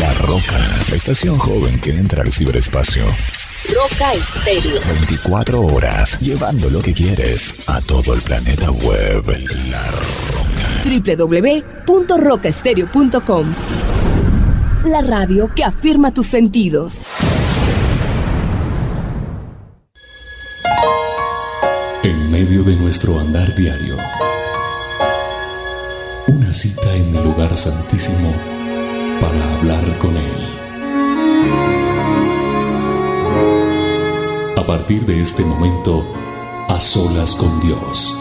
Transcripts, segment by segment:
La Roca, la estación joven que entra al ciberespacio. Roca Estéreo. 24 horas, llevando lo que quieres a todo el planeta web. La Roca. www.rocaestereo.com La radio que afirma tus sentidos. En medio de nuestro andar diario, una cita en el lugar santísimo para hablar con Él. A partir de este momento, a solas con Dios.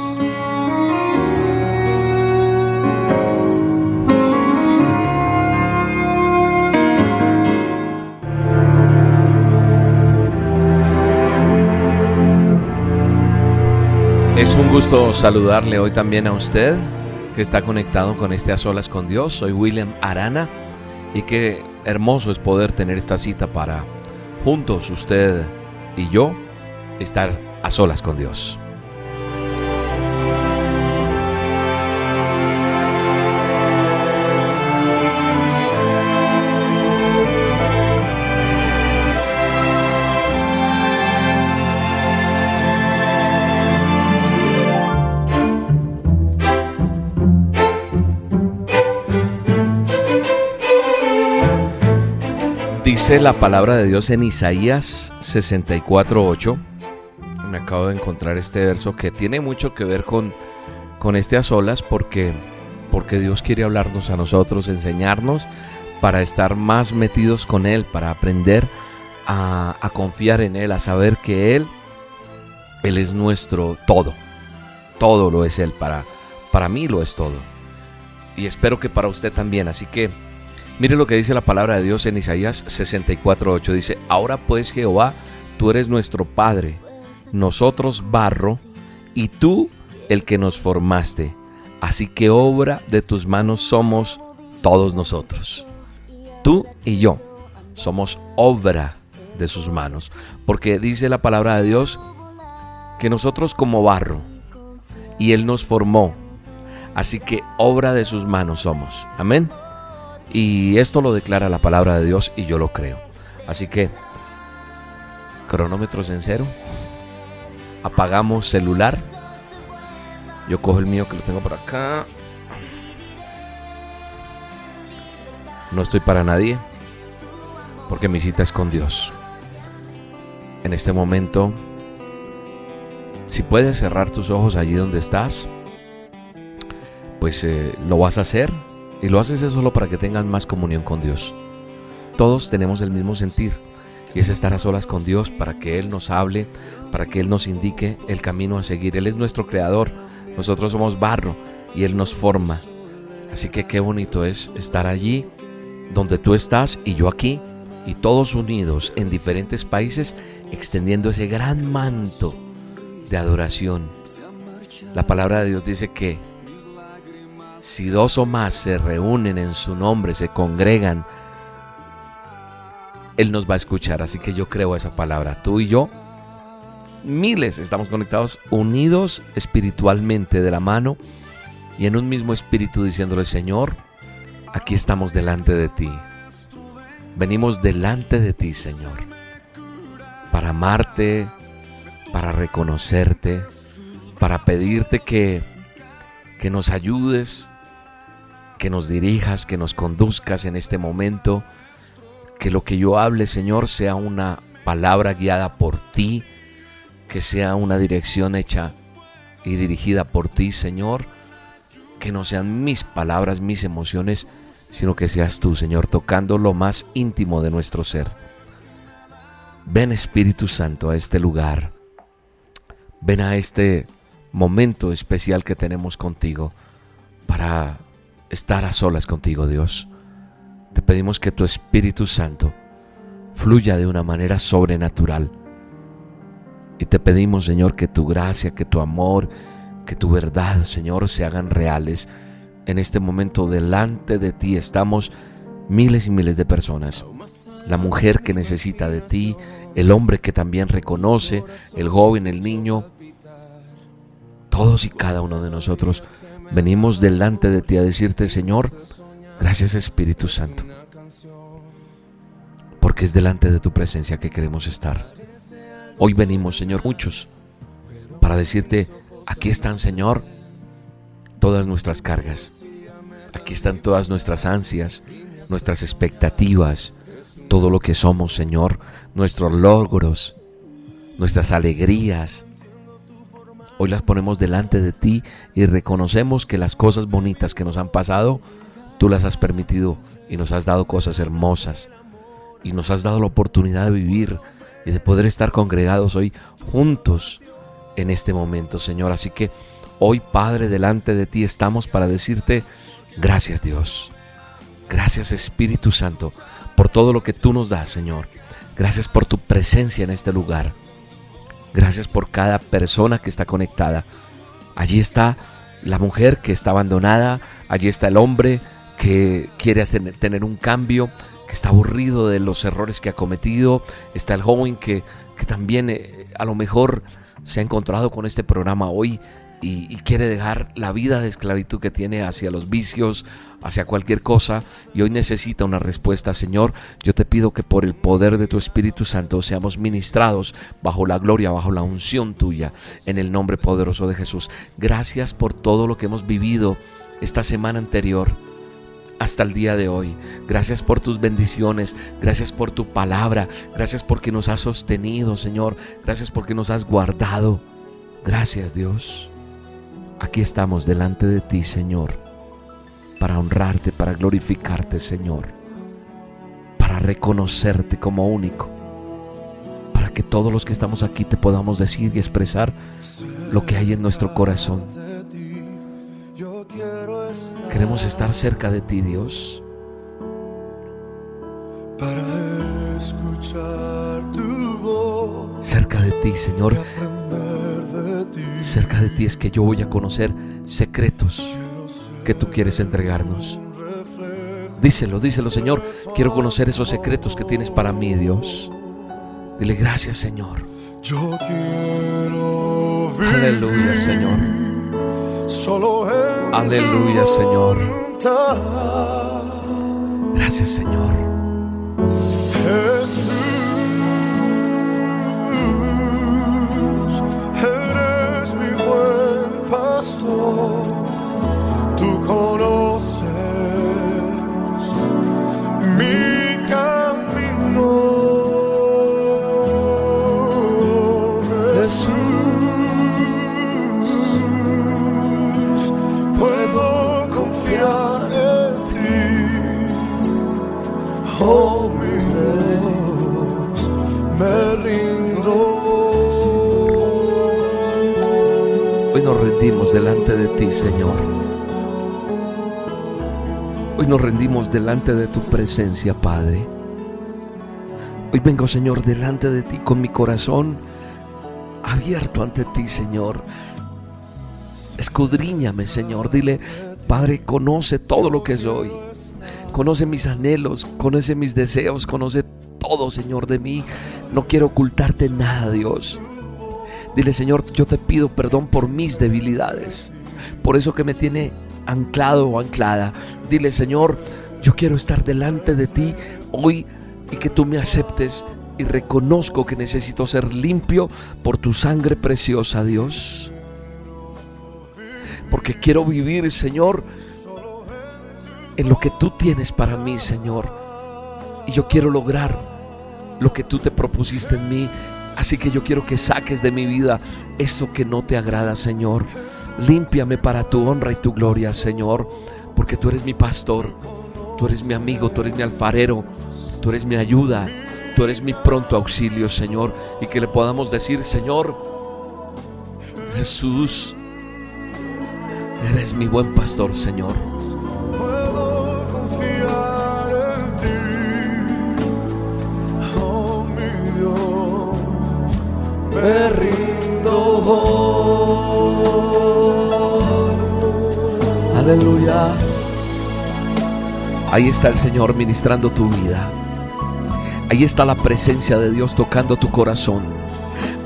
Es un gusto saludarle hoy también a usted que está conectado con este A Solas con Dios. Soy William Arana y qué hermoso es poder tener esta cita para juntos usted y yo estar a solas con Dios. La palabra de Dios en Isaías 64:8. Me acabo de encontrar este verso que tiene mucho que ver con, con este a solas porque, porque Dios quiere hablarnos a nosotros, enseñarnos para estar más metidos con Él, para aprender a, a confiar en Él, a saber que Él, Él es nuestro todo. Todo lo es Él, para, para mí lo es todo. Y espero que para usted también. Así que Mire lo que dice la palabra de Dios en Isaías 64:8. Dice, ahora pues Jehová, tú eres nuestro Padre, nosotros barro, y tú el que nos formaste. Así que obra de tus manos somos todos nosotros. Tú y yo somos obra de sus manos. Porque dice la palabra de Dios que nosotros como barro, y Él nos formó. Así que obra de sus manos somos. Amén. Y esto lo declara la palabra de Dios y yo lo creo. Así que, cronómetros en cero. Apagamos celular. Yo cojo el mío que lo tengo por acá. No estoy para nadie. Porque mi cita es con Dios. En este momento, si puedes cerrar tus ojos allí donde estás, pues eh, lo vas a hacer y lo haces solo para que tengan más comunión con Dios. Todos tenemos el mismo sentir y es estar a solas con Dios para que Él nos hable, para que Él nos indique el camino a seguir. Él es nuestro creador, nosotros somos barro y Él nos forma. Así que qué bonito es estar allí donde tú estás y yo aquí y todos unidos en diferentes países extendiendo ese gran manto de adoración. La palabra de Dios dice que si dos o más se reúnen en su nombre, se congregan, Él nos va a escuchar. Así que yo creo esa palabra. Tú y yo, miles, estamos conectados, unidos espiritualmente de la mano y en un mismo espíritu diciéndole, Señor, aquí estamos delante de ti. Venimos delante de ti, Señor, para amarte, para reconocerte, para pedirte que, que nos ayudes, que nos dirijas, que nos conduzcas en este momento, que lo que yo hable, Señor, sea una palabra guiada por ti, que sea una dirección hecha y dirigida por ti, Señor, que no sean mis palabras, mis emociones, sino que seas tú, Señor, tocando lo más íntimo de nuestro ser. Ven Espíritu Santo a este lugar. Ven a este momento especial que tenemos contigo para estar a solas contigo, Dios. Te pedimos que tu Espíritu Santo fluya de una manera sobrenatural. Y te pedimos, Señor, que tu gracia, que tu amor, que tu verdad, Señor, se hagan reales. En este momento delante de ti estamos miles y miles de personas. La mujer que necesita de ti, el hombre que también reconoce, el joven, el niño, todos y cada uno de nosotros Venimos delante de ti a decirte, Señor, gracias Espíritu Santo. porque es delante de tu presencia que queremos estar. Hoy venimos, Señor, muchos, para decirte, aquí están, Señor, todas nuestras cargas. Aquí están todas nuestras ansias, nuestras expectativas, todo lo que somos, Señor, nuestros logros, nuestras alegrías. Hoy las ponemos delante de ti y reconocemos que las cosas bonitas que nos han pasado, tú las has permitido y nos has dado cosas hermosas y nos has dado la oportunidad de vivir y de poder estar congregados hoy juntos en este momento, Señor. Así que hoy, Padre, delante de ti estamos para decirte, gracias Dios. Gracias Espíritu Santo por todo lo que tú nos das, Señor. Gracias por tu presencia en este lugar. Gracias por cada persona que está conectada. Allí está la mujer que está abandonada. Allí está el hombre que quiere tener un cambio, que está aburrido de los errores que ha cometido. Está el joven que, que también eh, a lo mejor se ha encontrado con este programa hoy y, quiere dejar la vida de esclavitud que tiene hacia los vicios, hacia cualquier cosa, y hoy necesita una respuesta, Señor, yo te pido que por el poder de tu Espíritu Santo seamos ministrados bajo la gloria, bajo la unción tuya, en el nombre poderoso de Jesús. Gracias por todo lo que hemos vivido esta semana anterior hasta el día de hoy. Gracias por tus bendiciones, gracias por tu palabra, gracias porque nos has sostenido, Señor, gracias porque nos has guardado. Gracias, Dios. Aquí estamos delante de ti, Señor, para honrarte, para glorificarte, Señor, para reconocerte como único, para que todos los que estamos aquí te podamos decir y expresar lo que hay en nuestro corazón. Queremos estar cerca de ti, Dios. Para escuchar tu voz. Cerca de ti, Señor cerca de ti es que yo voy a conocer secretos que tú quieres entregarnos. Díselo, díselo, Señor. Quiero conocer esos secretos que tienes para mí, Dios. Dile gracias, Señor. Yo quiero Aleluya, Señor. Aleluya, Señor. Gracias, Señor. Delante de ti, Señor. Hoy nos rendimos delante de tu presencia, Padre. Hoy vengo, Señor, delante de ti con mi corazón abierto ante ti, Señor. Escudriñame, Señor. Dile, Padre, conoce todo lo que soy. Conoce mis anhelos, conoce mis deseos, conoce todo, Señor, de mí. No quiero ocultarte nada, Dios. Dile, Señor, yo te pido perdón por mis debilidades, por eso que me tiene anclado o anclada. Dile, Señor, yo quiero estar delante de ti hoy y que tú me aceptes y reconozco que necesito ser limpio por tu sangre preciosa, Dios. Porque quiero vivir, Señor, en lo que tú tienes para mí, Señor. Y yo quiero lograr lo que tú te propusiste en mí Así que yo quiero que saques de mi vida eso que no te agrada, Señor. Límpiame para tu honra y tu gloria, Señor, porque tú eres mi pastor, tú eres mi amigo, tú eres mi alfarero, tú eres mi ayuda, tú eres mi pronto auxilio, Señor, y que le podamos decir, Señor, Jesús, eres mi buen pastor, Señor. Me rindo Aleluya. Ahí está el Señor ministrando tu vida. Ahí está la presencia de Dios tocando tu corazón.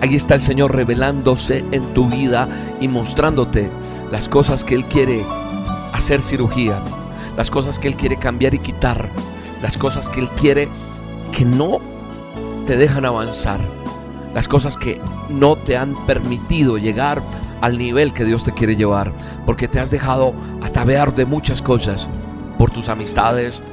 Ahí está el Señor revelándose en tu vida y mostrándote las cosas que Él quiere hacer cirugía, las cosas que Él quiere cambiar y quitar, las cosas que Él quiere que no te dejan avanzar, las cosas que no te han permitido llegar al nivel que Dios te quiere llevar, porque te has dejado atabear de muchas cosas, por tus amistades,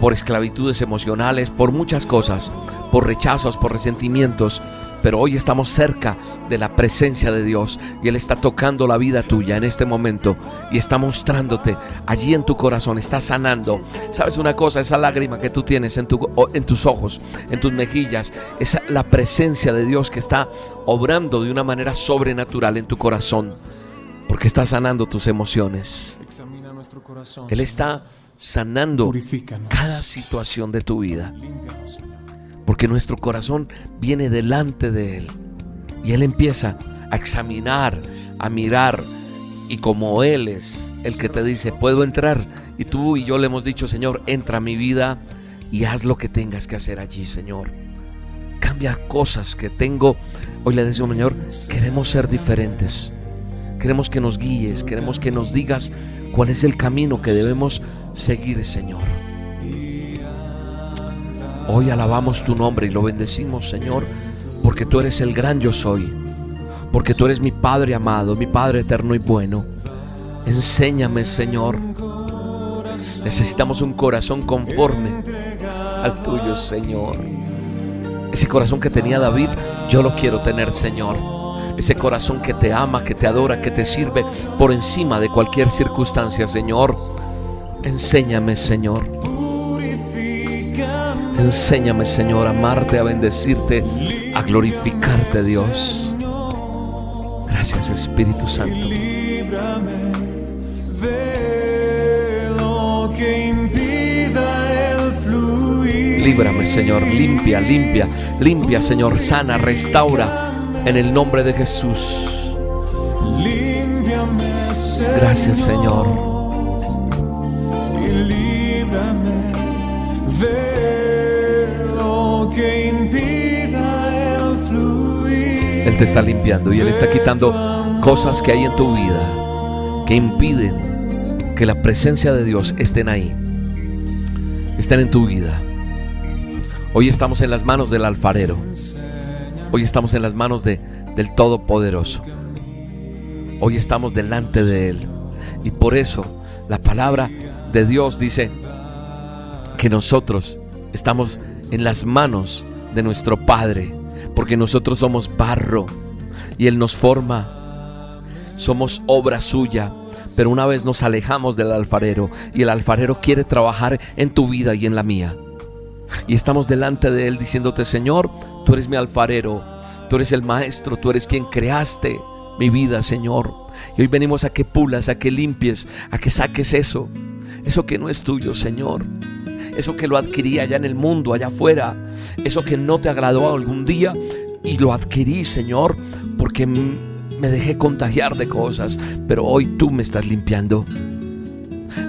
por esclavitudes emocionales, por muchas cosas, por rechazos, por resentimientos, pero hoy estamos cerca de la presencia de Dios y Él está tocando la vida tuya en este momento y está mostrándote allí en tu corazón, está sanando. ¿Sabes una cosa? Esa lágrima que tú tienes en, tu, en tus ojos, en tus mejillas, es la presencia de Dios que está obrando de una manera sobrenatural en tu corazón porque está sanando tus emociones. Él está sanando cada situación de tu vida. Porque nuestro corazón viene delante de Él. Y Él empieza a examinar, a mirar. Y como Él es el que te dice, puedo entrar. Y tú y yo le hemos dicho, Señor, entra a mi vida y haz lo que tengas que hacer allí, Señor. Cambia cosas que tengo. Hoy le decimos, Señor, queremos ser diferentes. Queremos que nos guíes, queremos que nos digas cuál es el camino que debemos seguir, Señor. Hoy alabamos tu nombre y lo bendecimos, Señor, porque tú eres el gran yo soy, porque tú eres mi Padre amado, mi Padre eterno y bueno. Enséñame, Señor. Necesitamos un corazón conforme al tuyo, Señor. Ese corazón que tenía David, yo lo quiero tener, Señor. Ese corazón que te ama, que te adora, que te sirve por encima de cualquier circunstancia, Señor. Enséñame, Señor. Enséñame, Señor, a amarte, a bendecirte, a glorificarte, Dios. Gracias, Espíritu Santo. Líbrame, Señor, limpia, limpia, limpia, Señor, sana, restaura en el nombre de Jesús. Gracias, Señor. Él te está limpiando y Él está quitando cosas que hay en tu vida que impiden que la presencia de Dios estén ahí, estén en tu vida. Hoy estamos en las manos del alfarero. Hoy estamos en las manos de, del Todopoderoso. Hoy estamos delante de Él. Y por eso la palabra de Dios dice que nosotros estamos en las manos de nuestro Padre, porque nosotros somos barro y Él nos forma. Somos obra suya, pero una vez nos alejamos del alfarero y el alfarero quiere trabajar en tu vida y en la mía. Y estamos delante de Él diciéndote, Señor, tú eres mi alfarero, tú eres el maestro, tú eres quien creaste mi vida, Señor. Y hoy venimos a que pulas, a que limpies, a que saques eso, eso que no es tuyo, Señor eso que lo adquirí allá en el mundo, allá afuera, eso que no te agradó algún día y lo adquirí, Señor, porque me dejé contagiar de cosas, pero hoy tú me estás limpiando.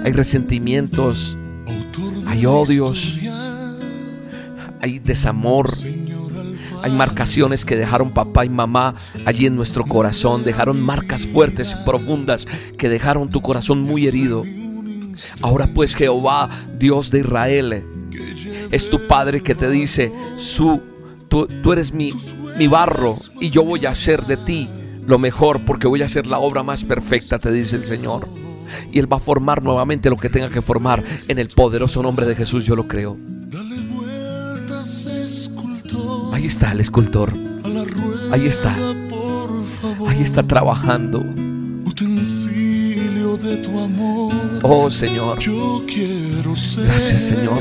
Hay resentimientos, hay odios, hay desamor, hay marcaciones que dejaron papá y mamá allí en nuestro corazón, dejaron marcas fuertes y profundas que dejaron tu corazón muy herido. Ahora pues Jehová, Dios de Israel, es tu Padre que te dice, su, tú, eres mi, mi barro y yo voy a hacer de ti lo mejor porque voy a hacer la obra más perfecta, te dice el Señor. Y Él va a formar nuevamente lo que tenga que formar en el poderoso nombre de Jesús, yo lo creo. Ahí está el escultor. Ahí está. Ahí está trabajando Oh Señor. Yo quiero ser. Gracias Señor.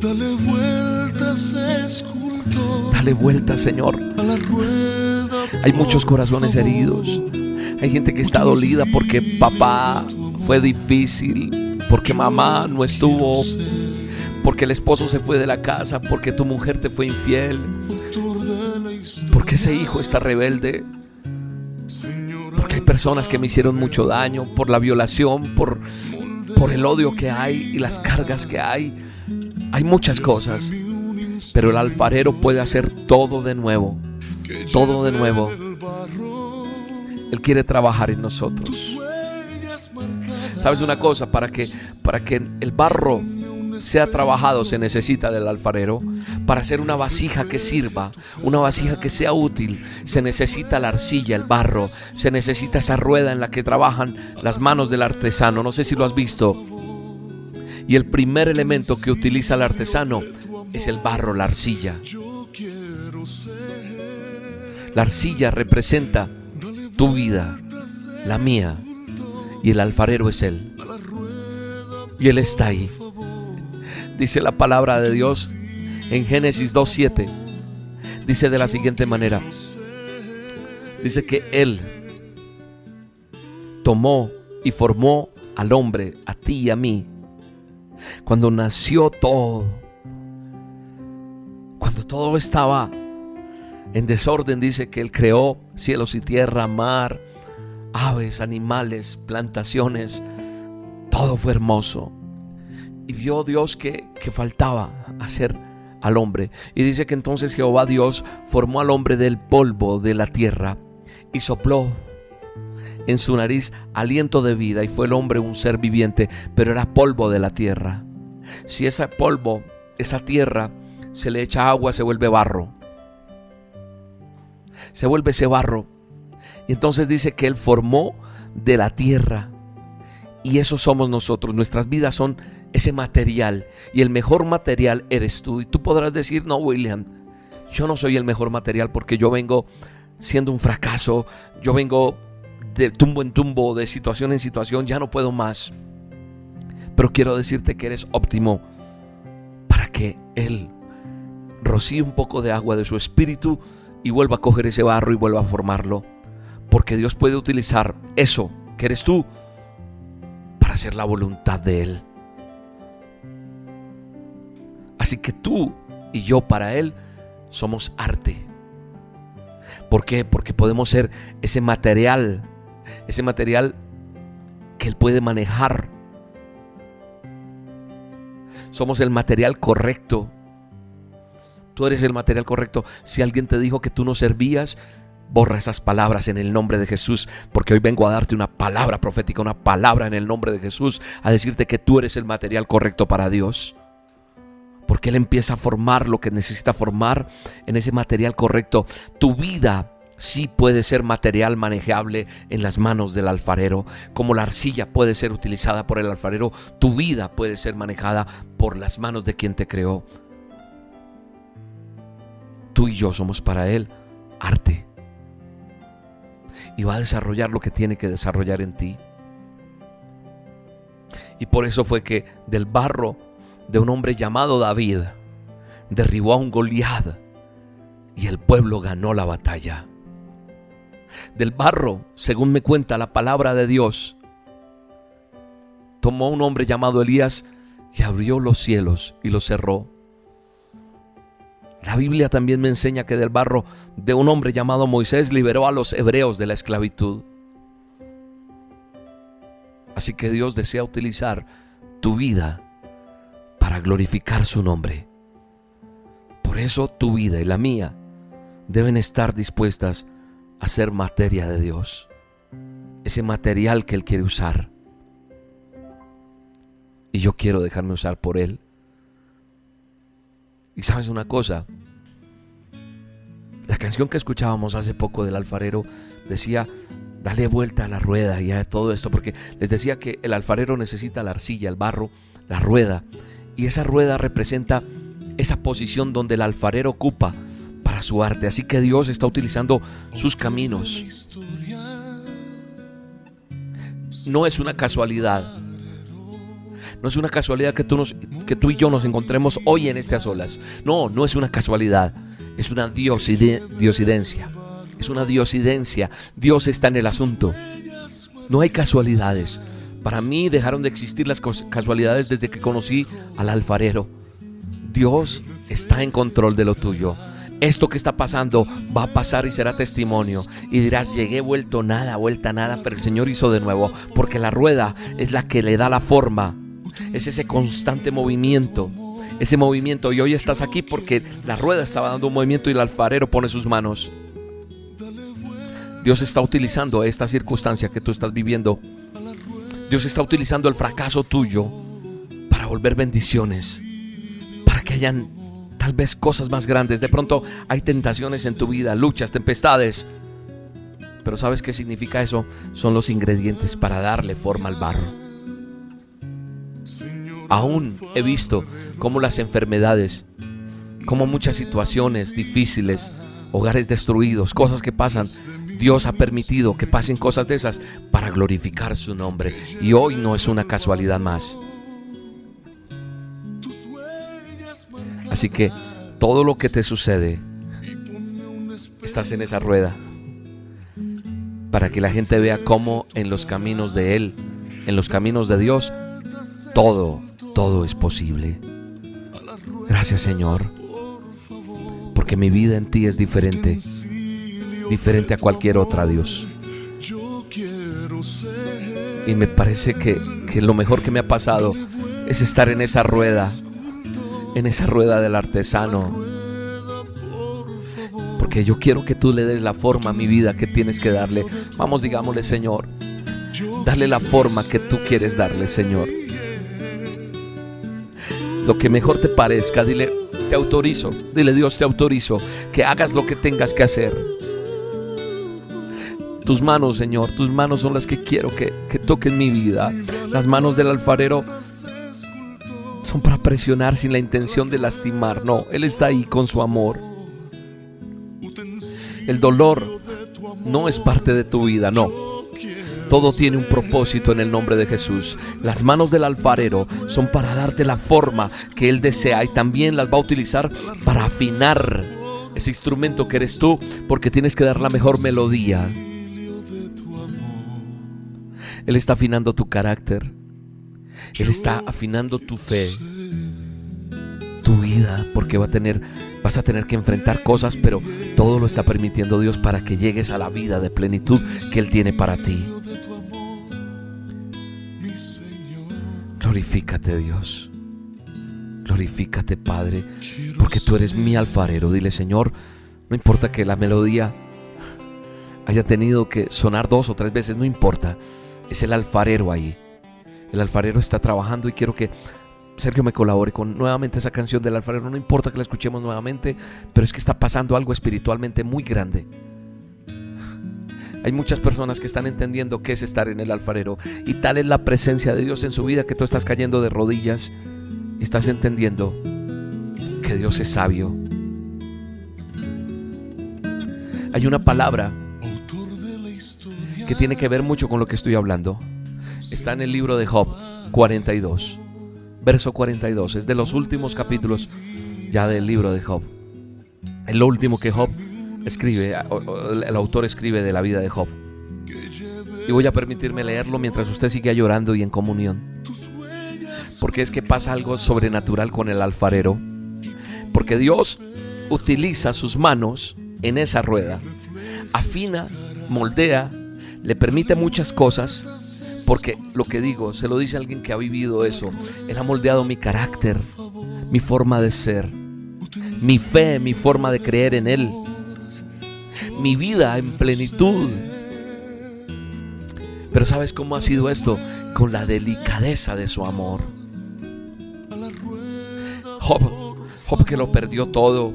Dale vueltas, escultor. Dale vueltas, Señor. A la rueda, Hay muchos corazones heridos. Hay gente que está dolida porque papá fue difícil, porque mamá no estuvo, porque el esposo se fue de la casa, porque tu mujer te fue infiel, porque ese hijo está rebelde personas que me hicieron mucho daño por la violación, por, por el odio que hay y las cargas que hay. Hay muchas cosas, pero el alfarero puede hacer todo de nuevo, todo de nuevo. Él quiere trabajar en nosotros. ¿Sabes una cosa? Para que, para que el barro sea trabajado se necesita del alfarero. Para hacer una vasija que sirva, una vasija que sea útil, se necesita la arcilla, el barro, se necesita esa rueda en la que trabajan las manos del artesano. No sé si lo has visto. Y el primer elemento que utiliza el artesano es el barro, la arcilla. La arcilla representa tu vida, la mía, y el alfarero es Él. Y Él está ahí. Dice la palabra de Dios en Génesis 2.7. Dice de la siguiente manera. Dice que Él tomó y formó al hombre, a ti y a mí. Cuando nació todo. Cuando todo estaba en desorden, dice que Él creó cielos y tierra, mar, aves, animales, plantaciones. Todo fue hermoso. Y vio Dios que, que faltaba hacer al hombre. Y dice que entonces Jehová Dios formó al hombre del polvo de la tierra y sopló en su nariz aliento de vida y fue el hombre un ser viviente, pero era polvo de la tierra. Si ese polvo, esa tierra, se le echa agua, se vuelve barro. Se vuelve ese barro. Y entonces dice que Él formó de la tierra. Y eso somos nosotros. Nuestras vidas son ese material. Y el mejor material eres tú. Y tú podrás decir, no, William, yo no soy el mejor material porque yo vengo siendo un fracaso. Yo vengo de tumbo en tumbo, de situación en situación. Ya no puedo más. Pero quiero decirte que eres óptimo para que Él rocíe un poco de agua de su espíritu y vuelva a coger ese barro y vuelva a formarlo. Porque Dios puede utilizar eso que eres tú para hacer la voluntad de Él. Así que tú y yo para Él somos arte. ¿Por qué? Porque podemos ser ese material, ese material que Él puede manejar. Somos el material correcto. Tú eres el material correcto. Si alguien te dijo que tú no servías, borra esas palabras en el nombre de Jesús, porque hoy vengo a darte una palabra profética, una palabra en el nombre de Jesús, a decirte que tú eres el material correcto para Dios porque Él empieza a formar lo que necesita formar en ese material correcto. Tu vida sí puede ser material manejable en las manos del alfarero, como la arcilla puede ser utilizada por el alfarero, tu vida puede ser manejada por las manos de quien te creó. Tú y yo somos para Él arte. Y va a desarrollar lo que tiene que desarrollar en ti. Y por eso fue que del barro de un hombre llamado David derribó a un Goliat y el pueblo ganó la batalla. Del barro, según me cuenta la palabra de Dios, tomó un hombre llamado Elías y abrió los cielos y los cerró. La Biblia también me enseña que del barro de un hombre llamado Moisés liberó a los hebreos de la esclavitud. Así que Dios desea utilizar tu vida para glorificar su nombre. Por eso tu vida y la mía deben estar dispuestas a ser materia de Dios, ese material que Él quiere usar. Y yo quiero dejarme usar por Él. Y sabes una cosa, la canción que escuchábamos hace poco del alfarero decía, dale vuelta a la rueda y a todo esto, porque les decía que el alfarero necesita la arcilla, el barro, la rueda, y esa rueda representa esa posición donde el alfarero ocupa para su arte. Así que Dios está utilizando sus caminos. No es una casualidad. No es una casualidad que tú, nos, y yo nos encontremos hoy en estas olas. No, no es una casualidad. Es una diosidencia. Es una diosidencia. Dios está en el asunto. No hay casualidades. Para mí dejaron de existir las casualidades desde que conocí al alfarero. Dios está en control de lo tuyo. Esto que está pasando va a pasar y será testimonio. Y dirás, llegué vuelto nada, vuelta nada, pero el Señor hizo de nuevo. Porque la rueda es la que le da la forma. Es ese constante movimiento. Ese movimiento. Y hoy estás aquí porque la rueda estaba dando un movimiento y el alfarero pone sus manos. Dios está utilizando esta circunstancia que tú estás viviendo Dios está utilizando el fracaso tuyo para volver bendiciones, para que hayan tal vez cosas más grandes. De pronto hay tentaciones en tu vida, luchas, tempestades. Pero ¿sabes qué significa eso? Son los ingredientes para darle forma al barro. Aún he visto cómo las enfermedades, cómo muchas situaciones difíciles, hogares destruidos, cosas que pasan, Dios ha permitido que pasen cosas de esas para glorificar su nombre. Y hoy no es una casualidad más. Así que todo lo que te sucede, estás en esa rueda. Para que la gente vea cómo en los caminos de Él, en los caminos de Dios, todo, todo es posible. Gracias Señor. Porque mi vida en ti es diferente diferente a cualquier otra, Dios. Y me parece que, que lo mejor que me ha pasado es estar en esa rueda, en esa rueda del artesano. Porque yo quiero que tú le des la forma a mi vida que tienes que darle. Vamos, digámosle, Señor. Dale la forma que tú quieres darle, Señor. Lo que mejor te parezca, dile, te autorizo. Dile, Dios, te autorizo que hagas lo que tengas que hacer. Tus manos, Señor, tus manos son las que quiero que, toquen mi vida. Las manos del alfarero son para presionar sin la intención de lastimar. No, Él está ahí con su amor. El dolor no es parte de tu vida, no. Todo tiene un propósito en el nombre de Jesús. Las manos del alfarero son para darte la forma que Él desea y también las va a utilizar para afinar ese instrumento que eres tú porque tienes que dar la mejor melodía. Él está afinando tu carácter. Él está afinando tu fe, tu vida, porque va a tener, vas a tener que enfrentar cosas, pero todo lo está permitiendo Dios para que llegues a la vida de plenitud que Él tiene para ti. Glorifícate Dios. Glorifícate Padre, porque tú eres mi alfarero. Dile Señor, no importa que la melodía haya tenido que sonar dos o tres veces, no importa es el alfarero ahí. El alfarero está trabajando y quiero que Sergio me colabore con nuevamente esa canción del alfarero. No importa que la escuchemos nuevamente, pero es que está pasando algo espiritualmente muy grande. Hay muchas personas que están entendiendo qué es estar en el alfarero y tal es la presencia de Dios en su vida que tú estás cayendo de rodillas y estás entendiendo que Dios es sabio. Hay una palabra que tiene que ver mucho con lo que estoy hablando. Está en el libro de Job 42, verso 42. Es de los últimos capítulos ya del libro de Job. Es lo último que Job escribe, el autor escribe de la vida de Job. Y voy a permitirme leerlo mientras usted sigue llorando y en comunión. Porque es que pasa algo sobrenatural con el alfarero. Porque Dios utiliza sus manos en esa rueda. Afina, moldea le permite muchas cosas, porque lo que digo, se lo dice alguien que ha vivido eso. Él ha moldeado mi carácter, mi forma de ser, mi fe, mi forma de creer en Él, mi vida en plenitud. Pero ¿sabes cómo ha sido esto? Con la delicadeza de su amor. Job, Job que lo perdió todo,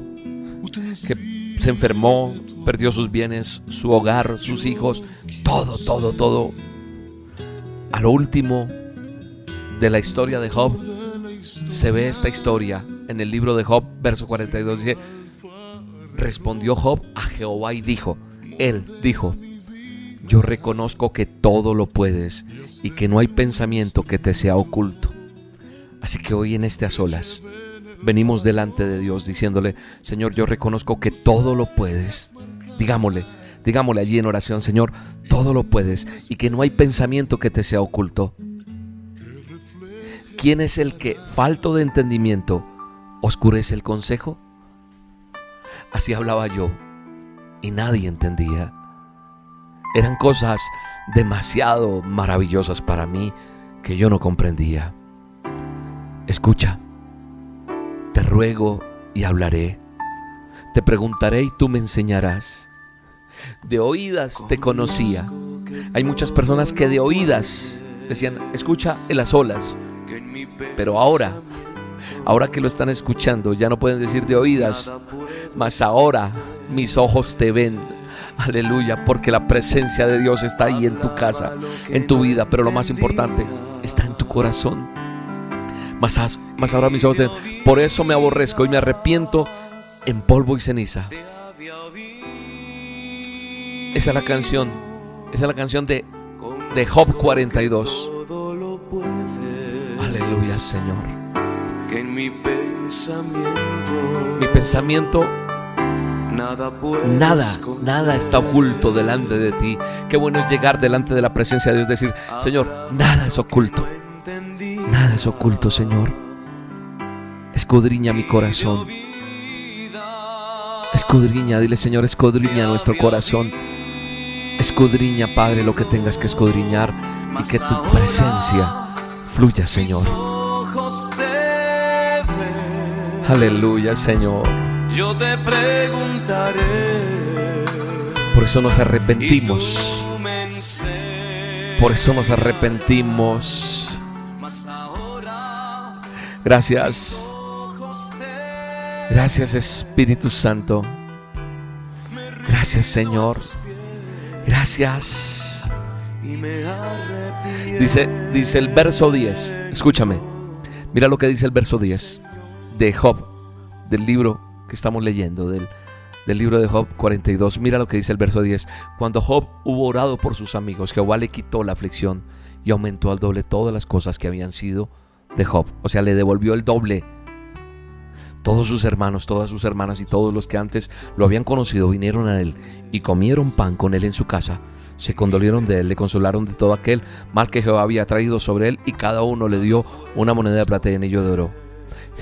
que se enfermó, perdió sus bienes, su hogar, sus hijos, todo, todo, todo. A lo último de la historia de Job, se ve esta historia en el libro de Job, verso 42. Dice, respondió Job a Jehová y dijo, él dijo, yo reconozco que todo lo puedes y que no hay pensamiento que te sea oculto. Así que hoy en este a solas venimos delante de Dios diciéndole, Señor, yo reconozco que todo lo puedes. Digámosle, digámosle allí en oración, Señor, todo lo puedes y que no hay pensamiento que te sea oculto. ¿Quién es el que, falto de entendimiento, oscurece el consejo? Así hablaba yo y nadie entendía. Eran cosas demasiado maravillosas para mí que yo no comprendía. Escucha, te ruego y hablaré. Te preguntaré y tú me enseñarás. De oídas te conocía. Hay muchas personas que de oídas decían, escucha en las olas. Pero ahora, ahora que lo están escuchando, ya no pueden decir de oídas, mas ahora mis ojos te ven. Aleluya, porque la presencia de Dios está ahí en tu casa, en tu vida, pero lo más importante, está en tu corazón. Mas, mas ahora mis ojos te ven. Por eso me aborrezco y me arrepiento en polvo y ceniza. Esa es la canción. Esa es la canción de, de Job 42. Aleluya, Señor. Que en mi pensamiento, Mi pensamiento, nada nada, nada está oculto delante de ti. Qué bueno es llegar delante de la presencia de Dios, decir, Señor, nada es oculto. Nada es oculto, Señor. Escudriña mi corazón. Escudriña, dile Señor, escudriña nuestro corazón. Escudriña, Padre, lo que tengas que escudriñar y que tu presencia fluya, Señor. Aleluya, Señor. Yo te preguntaré. Por eso nos arrepentimos. Por eso nos arrepentimos. Gracias. Gracias Espíritu Santo. Gracias Señor. Gracias. Dice, dice el verso 10. Escúchame. Mira lo que dice el verso 10 de Job, del libro que estamos leyendo, del, del libro de Job 42. Mira lo que dice el verso 10. Cuando Job hubo orado por sus amigos, Jehová le quitó la aflicción y aumentó al doble todas las cosas que habían sido de Job. O sea, le devolvió el doble. Todos sus hermanos, todas sus hermanas y todos los que antes lo habían conocido vinieron a él y comieron pan con él en su casa. Se condolieron de él, le consolaron de todo aquel mal que Jehová había traído sobre él y cada uno le dio una moneda de plata y anillo de oro.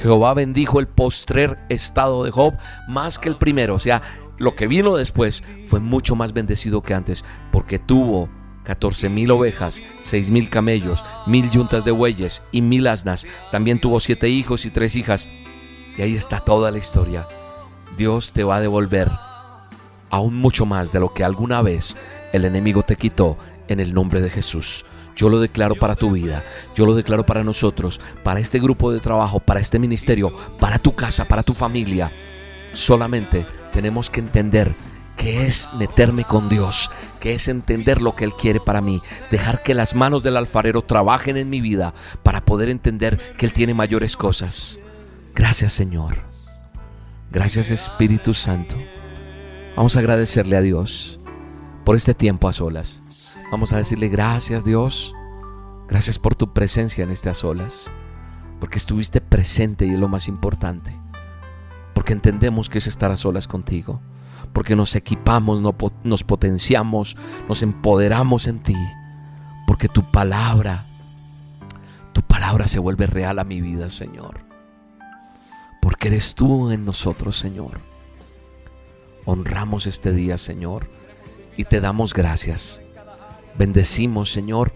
Jehová bendijo el postrer estado de Job más que el primero. O sea, lo que vino después fue mucho más bendecido que antes, porque tuvo 14 mil ovejas, 6 mil camellos, mil yuntas de bueyes y mil asnas. También tuvo siete hijos y tres hijas. Y ahí está toda la historia. Dios te va a devolver aún mucho más de lo que alguna vez el enemigo te quitó en el nombre de Jesús. Yo lo declaro para tu vida, yo lo declaro para nosotros, para este grupo de trabajo, para este ministerio, para tu casa, para tu familia. Solamente tenemos que entender que es meterme con Dios, que es entender lo que Él quiere para mí, dejar que las manos del alfarero trabajen en mi vida para poder entender que Él tiene mayores cosas. Gracias Señor. Gracias Espíritu Santo. Vamos a agradecerle a Dios por este tiempo a solas. Vamos a decirle gracias Dios. Gracias por tu presencia en a solas. Porque estuviste presente y es lo más importante. Porque entendemos que es estar a solas contigo. Porque nos equipamos, nos potenciamos, nos empoderamos en ti. Porque tu palabra, tu palabra se vuelve real a mi vida, Señor. Porque eres tú en nosotros, Señor. Honramos este día, Señor, y te damos gracias. Bendecimos, Señor,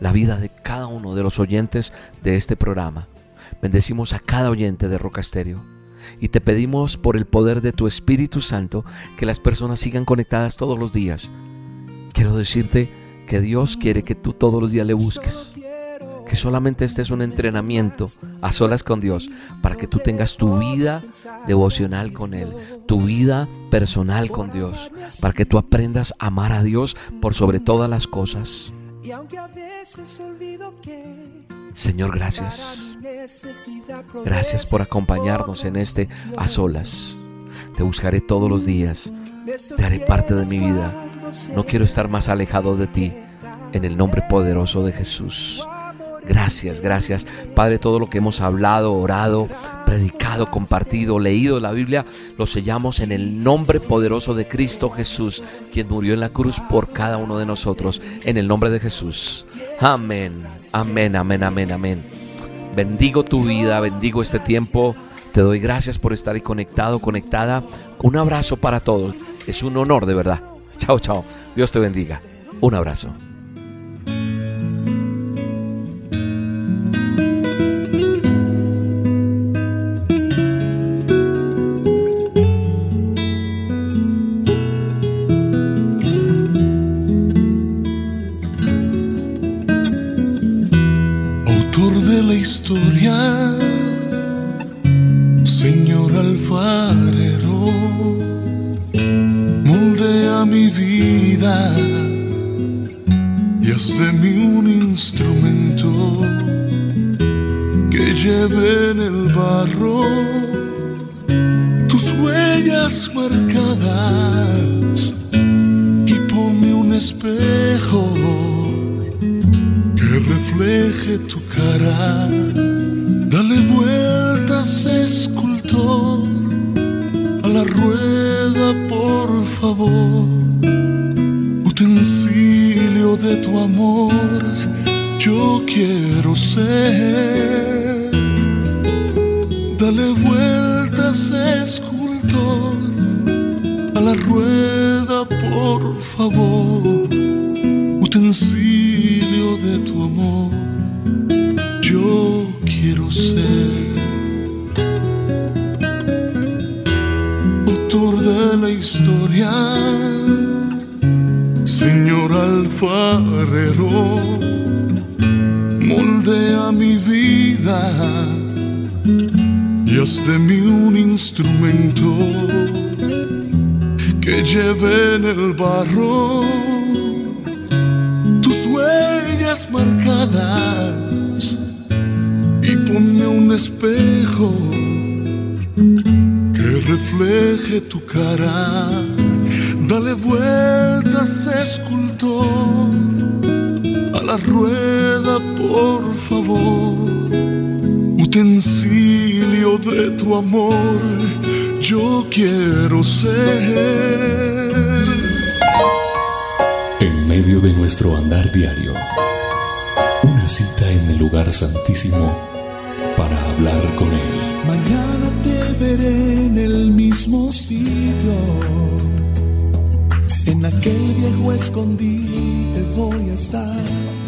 la vida de cada uno de los oyentes de este programa. Bendecimos a cada oyente de Roca Estéreo. Y te pedimos por el poder de tu Espíritu Santo que las personas sigan conectadas todos los días. Quiero decirte que Dios quiere que tú todos los días le busques. Que solamente este es un entrenamiento a solas con Dios para que tú tengas tu vida devocional con Él, tu vida personal con Dios, para que tú aprendas a amar a Dios por sobre todas las cosas. Señor, gracias. Gracias por acompañarnos en este a solas. Te buscaré todos los días. Te haré parte de mi vida. No quiero estar más alejado de ti. En el nombre poderoso de Jesús. Gracias, gracias. Padre, todo lo que hemos hablado, orado, predicado, compartido, leído la Biblia, lo sellamos en el nombre poderoso de Cristo Jesús, quien murió en la cruz por cada uno de nosotros. En el nombre de Jesús. Amén, amén, amén, amén, amén. Bendigo tu vida, bendigo este tiempo. Te doy gracias por estar ahí conectado, conectada. Un abrazo para todos. Es un honor de verdad. Chao, chao. Dios te bendiga. Un abrazo. Un instrumento que lleve en el barro tus huellas marcadas y ponme un espejo que refleje tu cara. Dale vueltas, escultor, a la rueda, por favor. De tu amor, yo quiero ser. Dale vueltas, escultor, a la rueda, por favor. Utensilio de tu amor, yo quiero ser. Autor de la historia, Alfarero, moldea mi vida y haz de mí un instrumento que lleve en el barro tus huellas marcadas y ponme un espejo que refleje tu cara. Dale vueltas, escultor, a la rueda, por favor. Utensilio de tu amor, yo quiero ser. En medio de nuestro andar diario, una cita en el lugar santísimo para hablar con Él. Mañana te veré en el mismo sitio. En aquel viejo escondite voy a estar.